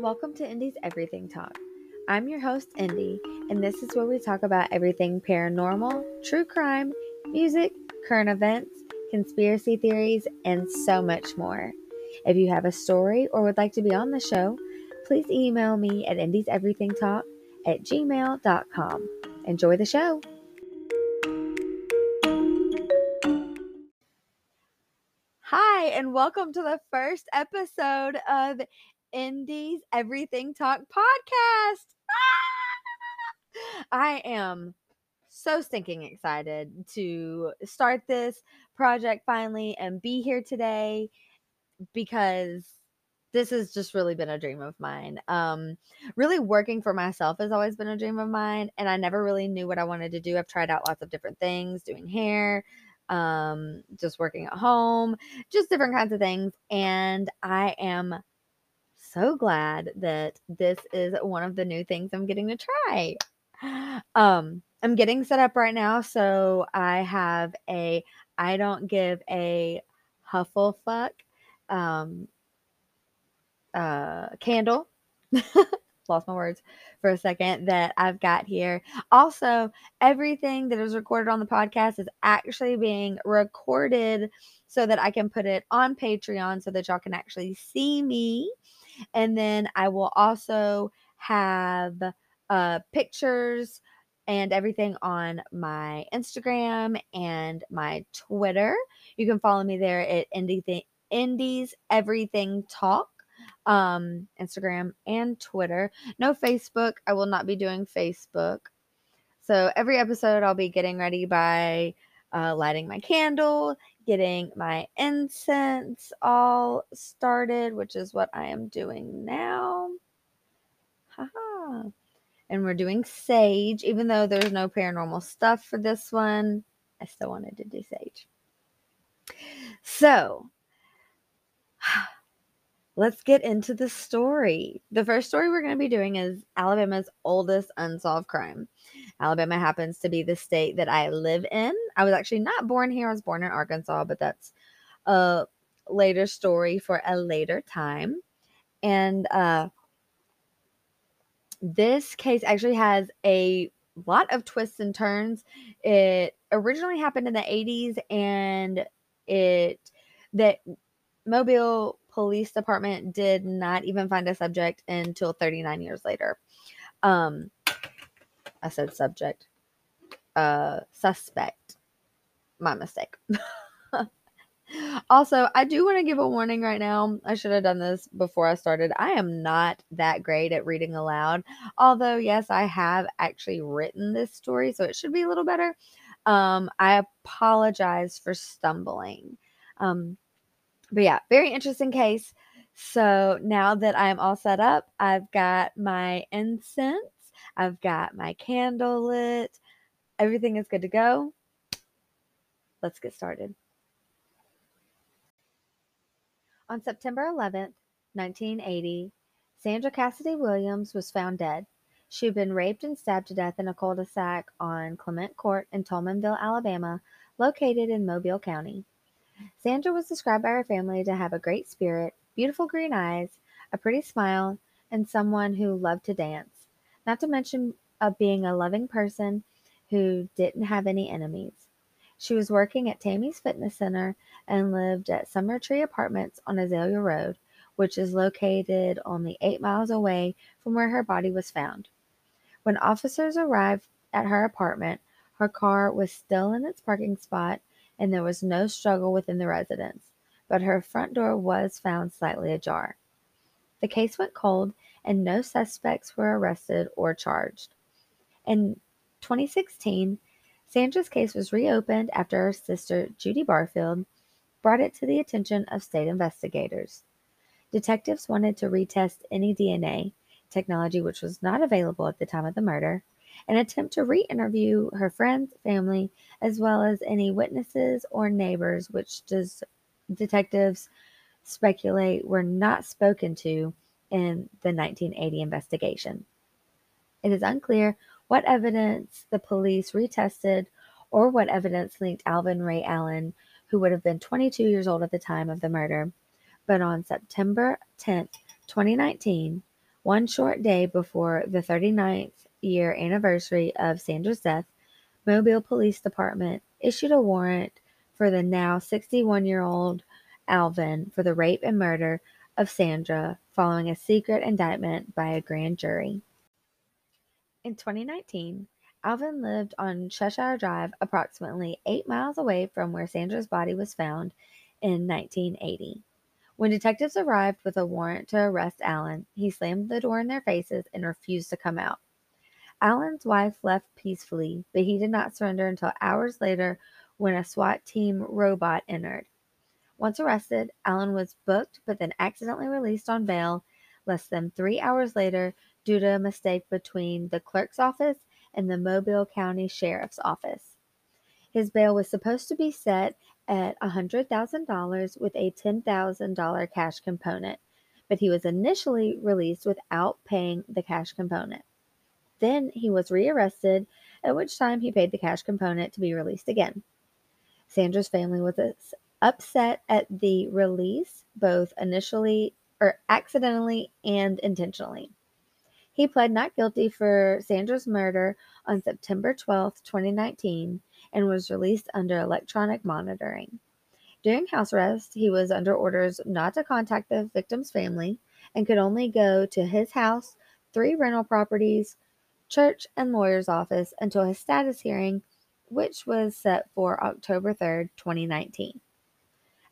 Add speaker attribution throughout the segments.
Speaker 1: Welcome to Indi's Everything Talk. I'm your host, Indi, and this is where we talk about everything paranormal, true crime, music, current events, conspiracy theories, and so much more. If you have a story or would like to be on the show, please email me at indiseverythingtalk at gmail.com. Enjoy the show. Hi, and welcome to the first episode of Indi's Everything Talk podcast. I am so stinking excited to start this project finally and be here today because this has just really been a dream of mine. Um, really working for myself has always been a dream of mine, and I never really knew what I wanted to do. I've tried out lots of different things, doing hair, um, just working at home, just different kinds of things. And I am so glad that this is one of the new things I'm getting to try. Um, I'm getting set up right now. So I have a I don't give a Hufflefuck um, uh, candle. Lost my words for a second that I've got here. Also, everything that is recorded on the podcast is actually being recorded so that I can put it on Patreon so that y'all can actually see me. And then I will also have uh, pictures and everything on my Instagram and my Twitter. You can follow me there at Indi Indi's Everything Talk um, Instagram, and Twitter. No Facebook. I will not be doing Facebook. So every episode, I'll be getting ready by uh, lighting my candle, getting my incense all started, which is what I am doing now. Haha. And we're doing sage, even though there's no paranormal stuff for this one. I still wanted to do sage. So, let's get into the story. The first story we're going to be doing is Alabama's oldest unsolved crime. Alabama happens to be the state that I live in. I was actually not born here, I was born in Arkansas, but that's a later story for a later time. And uh, this case actually has a lot of twists and turns. It originally happened in the 80s and it that Mobile Police Department did not even find a subject until 39 years later. Um, I said subject, uh, suspect. My mistake. also, I do want to give a warning right now. I should have done this before I started. I am not that great at reading aloud. Although, yes, I have actually written this story, so it should be a little better. Um, I apologize for stumbling. Um, but yeah, very interesting case. So now that I'm all set up, I've got my incense, I've got my candle lit, everything is good to go. Let's get started. On September 11th, 1980, Sandra Cassidy Williams was found dead. She had been raped and stabbed to death in a cul de sac on Clement Court in Tolmanville, Alabama, located in Mobile County. Sandra was described by her family to have a great spirit, beautiful green eyes, a pretty smile, and someone who loved to dance, not to mention of being a loving person who didn't have any enemies. She was working at Tammy's Fitness Center and lived at Summer Tree Apartments on Azalea Road, which is located only eight miles away from where her body was found. When officers arrived at her apartment, her car was still in its parking spot and there was no struggle within the residence, but her front door was found slightly ajar. The case went cold, and no suspects were arrested or charged. In 2016, Sandra's case was reopened after her sister, Judy Barfield, brought it to the attention of state investigators. Detectives wanted to retest any DNA, technology which was not available at the time of the murder, and attempt to re interview her friends, family, as well as any witnesses or neighbors, which does, detectives speculate were not spoken to in the 1980 investigation. It is unclear what evidence the police retested or what evidence linked Alvin Ray Allen, who would have been 22 years old at the time of the murder. But on September 10, 2019, One short day before the 39th year anniversary of Sandra's death, Mobile Police Department issued a warrant for the now 61 year old Alvin for the rape and murder of Sandra following a secret indictment by a grand jury. In 2019, Alvin lived on Cheshire Drive, approximately eight miles away from where Sandra's body was found in 1980. When detectives arrived with a warrant to arrest Allen, he slammed the door in their faces and refused to come out. Allen's wife left peacefully, but he did not surrender until hours later when a SWAT team robot entered. Once arrested, Allen was booked but then accidentally released on bail less than three hours later due to a mistake between the clerk's office and the Mobile County Sheriff's Office. His bail was supposed to be set at $100,000 with a $10,000 cash component, but he was initially released without paying the cash component. Then he was rearrested, at which time he paid the cash component to be released again. Sandra's family was upset at the release, both initially or accidentally and intentionally. He pled not guilty for Sandra's murder on September 12, 2019, and was released under electronic monitoring. During house arrest, he was under orders not to contact the victim's family and could only go to his house, three rental properties, church, and lawyer's office until his status hearing, which was set for October 3, 2019.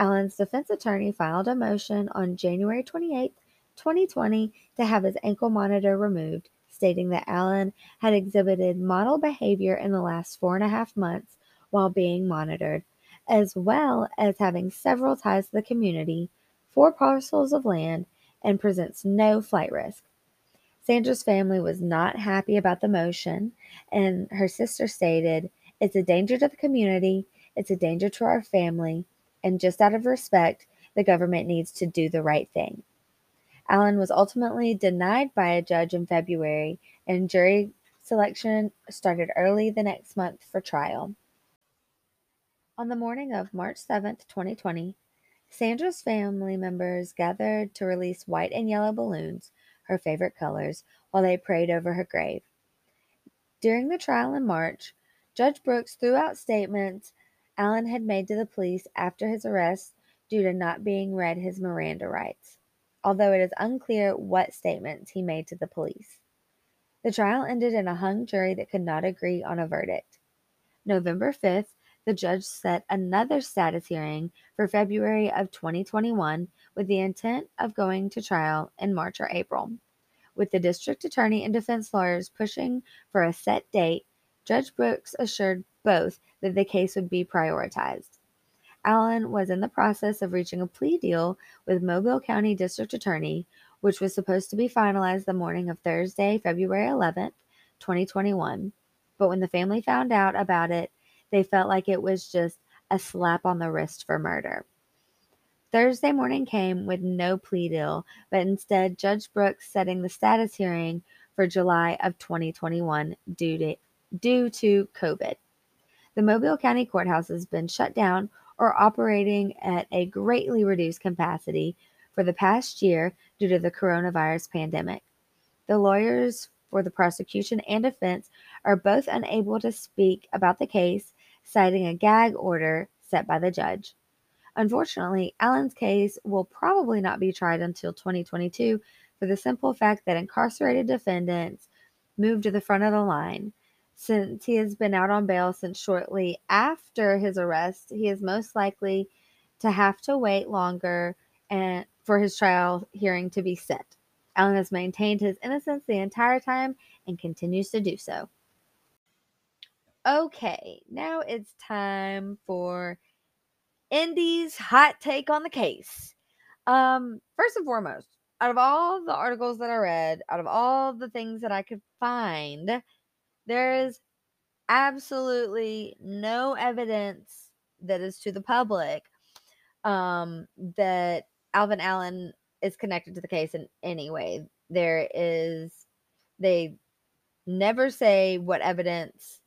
Speaker 1: Allen's defense attorney filed a motion on January 28, 2020, to have his ankle monitor removed, stating that Allen had exhibited model behavior in the last four and a half months while being monitored, as well as having several ties to the community, four parcels of land, and presents no flight risk. Sandra's family was not happy about the motion, and her sister stated, It's a danger to the community, it's a danger to our family, and just out of respect, the government needs to do the right thing. Allen was ultimately denied by a judge in February, and jury selection started early the next month for trial. On the morning of March 7, 2020, Sandra's family members gathered to release white and yellow balloons her favorite colors, while they prayed over her grave. During the trial in March, Judge Brooks threw out statements Allen had made to the police after his arrest due to not being read his Miranda rights, although it is unclear what statements he made to the police. The trial ended in a hung jury that could not agree on a verdict. November 5th, the judge set another status hearing for February of 2021 with the intent of going to trial in March or April. With the district attorney and defense lawyers pushing for a set date, Judge Brooks assured both that the case would be prioritized. Allen was in the process of reaching a plea deal with Mobile County District Attorney, which was supposed to be finalized the morning of Thursday, February 11th, 2021. But when the family found out about it, they felt like it was just a slap on the wrist for murder. Thursday morning came with no plea deal, but instead Judge Brooks setting the status hearing for July of 2021 due to, due to COVID. The Mobile County Courthouse has been shut down or operating at a greatly reduced capacity for the past year due to the coronavirus pandemic. The lawyers for the prosecution and defense are both unable to speak about the case, citing a gag order set by the judge. Unfortunately, Allen's case will probably not be tried until 2022 for the simple fact that incarcerated defendants move to the front of the line. Since he has been out on bail since shortly after his arrest, he is most likely to have to wait longer and for his trial hearing to be set. Allen has maintained his innocence the entire time and continues to do so. Okay, now it's time for Indi's hot take on the case. Um, first and foremost, out of all the articles that I read, out of all the things that I could find, there is absolutely no evidence that is to the public um, that Alvin Allen is connected to the case in any way. There is, they never say what evidence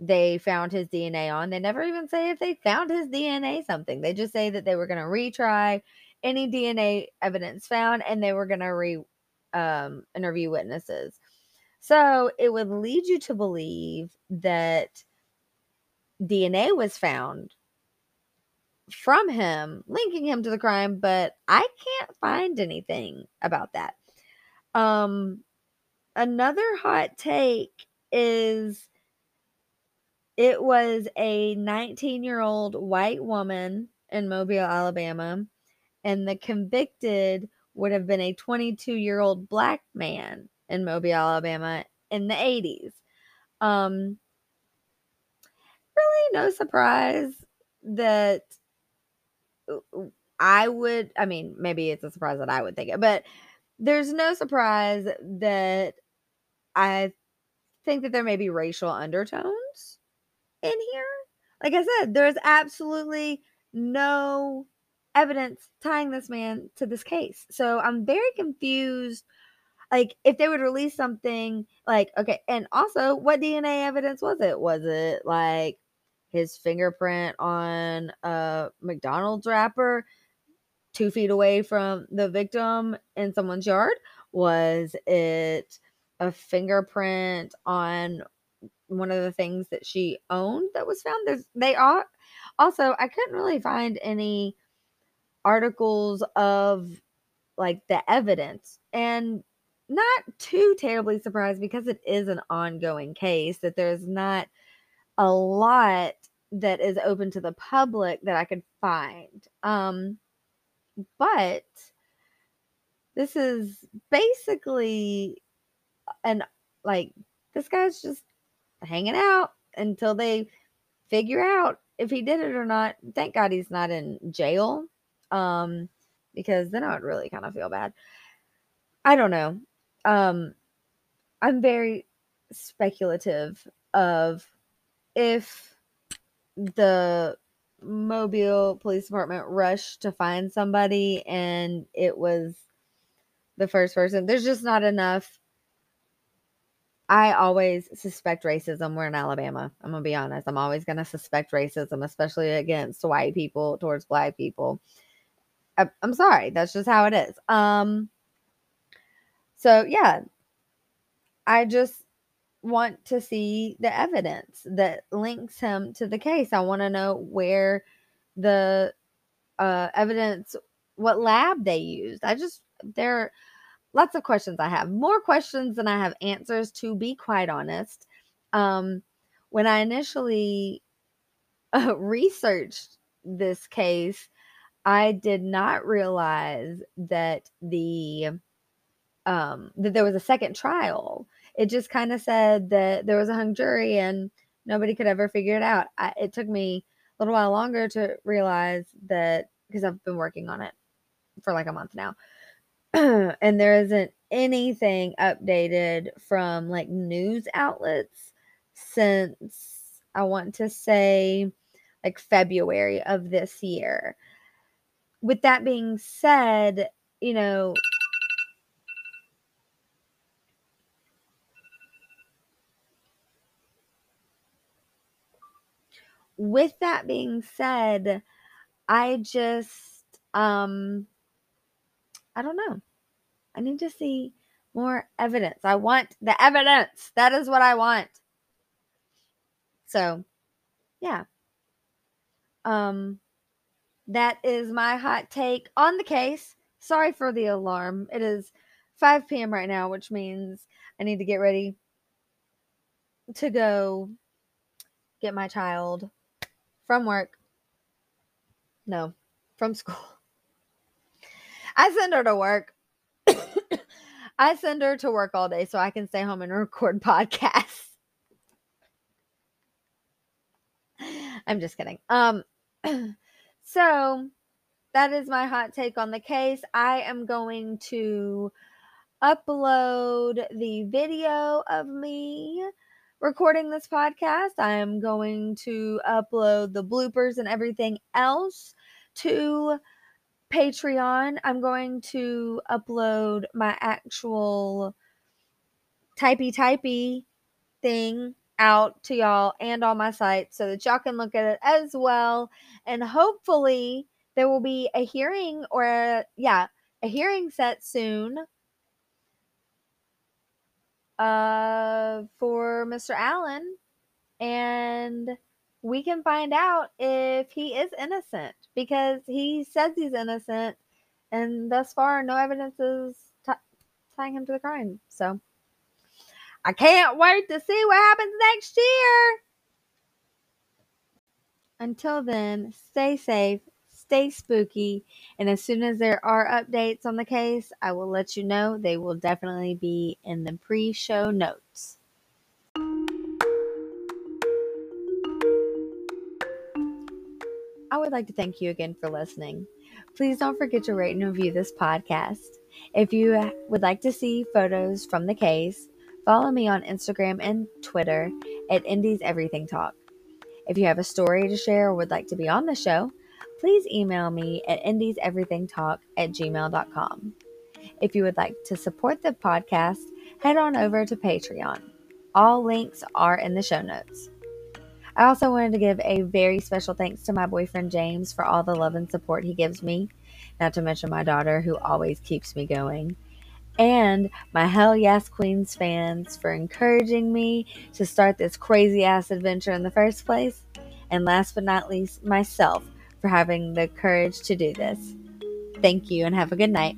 Speaker 1: they found his DNA on. They never even say if they found his DNA something. They just say that they were going to retry any DNA evidence found and they were going to re um, interview witnesses. So it would lead you to believe that DNA was found from him, linking him to the crime, but I can't find anything about that. Um, another hot take is it was a 19 year old white woman in Mobile, Alabama, and the convicted would have been a 22 year old black man in Mobile, Alabama in the 80s. Um, really, no surprise that I would, I mean, maybe it's a surprise that I would think it, but there's no surprise that I think that there may be racial undertones in here. Like I said, there's absolutely no evidence tying this man to this case. So I'm very confused. Like, if they would release something like, okay, and also, what DNA evidence was it? Was it like his fingerprint on a McDonald's wrapper two feet away from the victim in someone's yard? Was it a fingerprint on one of the things that she owned that was found? There's they are also I couldn't really find any articles of like the evidence and not too terribly surprised because it is an ongoing case that there's not a lot that is open to the public that I could find. Um, but this is basically an like this guy's just hanging out until they figure out if he did it or not. Thank God he's not in jail. Um, because then I would really kind of feel bad. I don't know. Um, I'm very speculative of if the Mobile Police Department rushed to find somebody and it was the first person. There's just not enough. I always suspect racism. We're in Alabama. I'm to be honest. I'm always to suspect racism, especially against white people towards black people. I, I'm sorry. That's just how it is. Um, so, yeah, I just want to see the evidence that links him to the case. I want to know where the uh, evidence, what lab they used. I just, there are lots of questions I have, more questions than I have answers, to be quite honest. Um, when I initially uh, researched this case, I did not realize that the um, that there was a second trial it just kind of said that there was a hung jury and nobody could ever figure it out. I, it took me a little while longer to realize that because I've been working on it for like a month now. and there isn't anything updated from like news outlets since I want to say like February of this year. With that being said, you know, with that being said, I just um I don't know. I need to see more evidence. I want the evidence. That is what I want. So, yeah. Um that is my hot take on the case. Sorry for the alarm. It is 5 p.m. right now, which means I need to get ready to go get my child from work. No, from school. I send her to work. I send her to work all day so I can stay home and record podcasts. I'm just kidding. Um so that is my hot take on the case. I am going to upload the video of me recording this podcast. I am going to upload the bloopers and everything else to Patreon. I'm going to upload my actual typey typey thing out to y'all and on my site so that y'all can look at it as well. And hopefully there will be a hearing or a, yeah, a hearing set soon uh, for Mr. Allen, and we can find out if he is innocent because he says he's innocent, and thus far, no evidence is t- tying him to the crime. So I can't wait to see what happens next year. Until then, stay safe, stay spooky, and as soon as there are updates on the case, I will let you know. They will definitely be in the pre show notes. I would like to thank you again for listening. Please don't forget to rate and review this podcast. If you would like to see photos from the case, follow me on Instagram and Twitter at Indi's Everything Talk. If you have a story to share or would like to be on the show, please email me at indiseverythingtalk at gmail.com. If you would like to support the podcast, head on over to Patreon. All links are in the show notes. I also wanted to give a very special thanks to my boyfriend James for all the love and support he gives me, not to mention my daughter who always keeps me going, and my Hell Yes Queens fans for encouraging me to start this crazy ass adventure in the first place, and last but not least, myself for having the courage to do this. Thank you and have a good night.